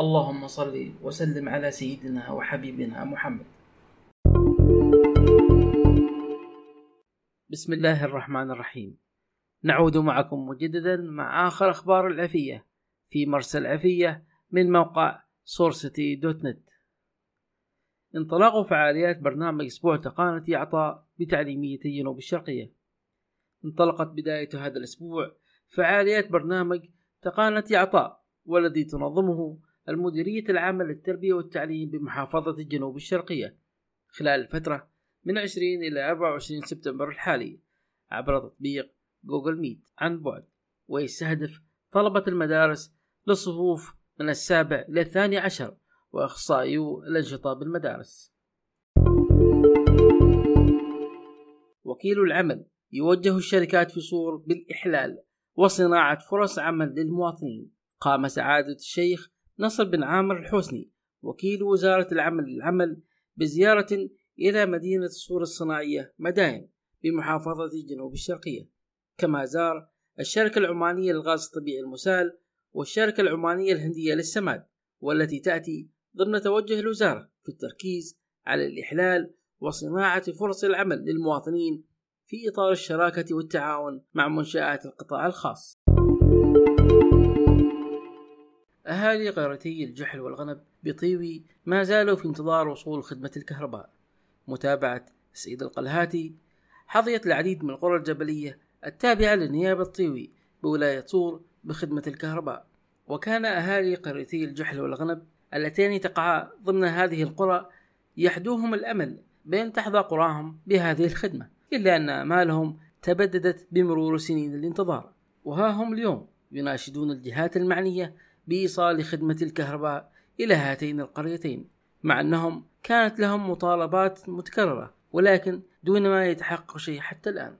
اللهم صل وسلم على سيدنا وحبيبنا محمد. بسم الله الرحمن الرحيم. نعود معكم مجددا مع آخر أخبار العفية في مرسى العفية من موقع سورسيتي دوت نت انطلاق فعاليات برنامج أسبوع تقانة عطاء بتعليمية الجنوب الشرقية. انطلقت بداية هذا الأسبوع فعاليات برنامج تقانة عطاء والذي تنظمه المديرية العامة للتربية والتعليم بمحافظة الجنوب الشرقية خلال الفترة من 20 إلى 24 سبتمبر الحالي عبر تطبيق جوجل ميت. عن بعد ويستهدف طلبة المدارس للصفوف من السابع إلى الثاني عشر وإخصائيو الأنشطة بالمدارس. وكيل العمل يوجه الشركات في صور بالإحلال وصناعة فرص عمل للمواطنين. قام سعادة الشيخ نصر بن عامر الحسني وكيل وزارة العمل للعمل بزيارة إلى مدينة الصور الصناعية مداين بمحافظة جنوب الشرقية كما زار الشركة العمانية للغاز الطبيعي المسال والشركة العمانية الهندية للسماد والتي تأتي ضمن توجه الوزارة في التركيز على الإحلال وصناعة فرص العمل للمواطنين في إطار الشراكة والتعاون مع منشآت القطاع الخاص. أهالي قريتي الجحل والغنب بطيوي ما زالوا في انتظار وصول خدمة الكهرباء. متابعة سعيد القلهاتي حظيت العديد من القرى الجبلية التابعة لنيابة طيوي بولاية طور بخدمة الكهرباء وكان أهالي قريتي الجحل والغنب اللتين تقعا ضمن هذه القرى يحدوهم الأمل بأن تحظى قراهم بهذه الخدمة إلا أن آمالهم تبددت بمرور سنين الانتظار وها هم اليوم يناشدون الجهات المعنية بإيصال خدمة الكهرباء إلى هاتين القريتين مع أنهم كانت لهم مطالبات متكررة ولكن دون ما يتحقق شيء حتى الآن.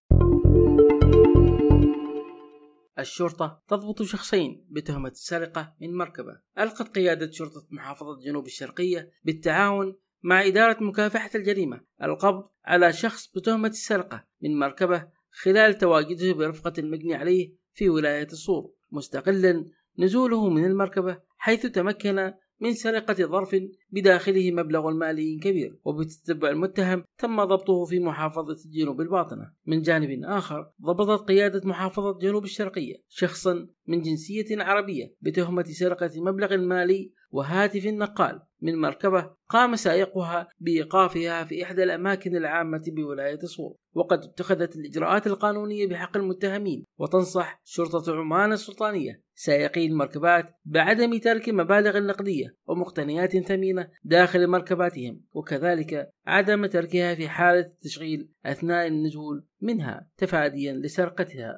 الشرطة تضبط شخصين بتهمة السرقة من مركبة. ألقت قيادة شرطة محافظة جنوب الشرقية بالتعاون مع إدارة مكافحة الجريمة القبض على شخص بتهمة السرقة من مركبة خلال تواجده برفقة المجني عليه في ولاية الصور مستقلا نزوله من المركبة حيث تمكن من سرقة ظرف بداخله مبلغ مالي كبير وبتتبع المتهم تم ضبطه في محافظة الجنوب الباطنة. من جانب آخر ضبطت قيادة محافظة جنوب الشرقية شخصا من جنسية عربية بتهمة سرقة مبلغ مالي وهاتف نقال من مركبة قام سائقها بإيقافها في إحدى الأماكن العامة بولاية صور وقد اتخذت الإجراءات القانونية بحق المتهمين وتنصح شرطة عمان السلطانية سائقي المركبات بعدم ترك مبالغ نقدية ومقتنيات ثمينة داخل مركباتهم وكذلك عدم تركها في حالة التشغيل أثناء النزول منها تفاديا لسرقتها.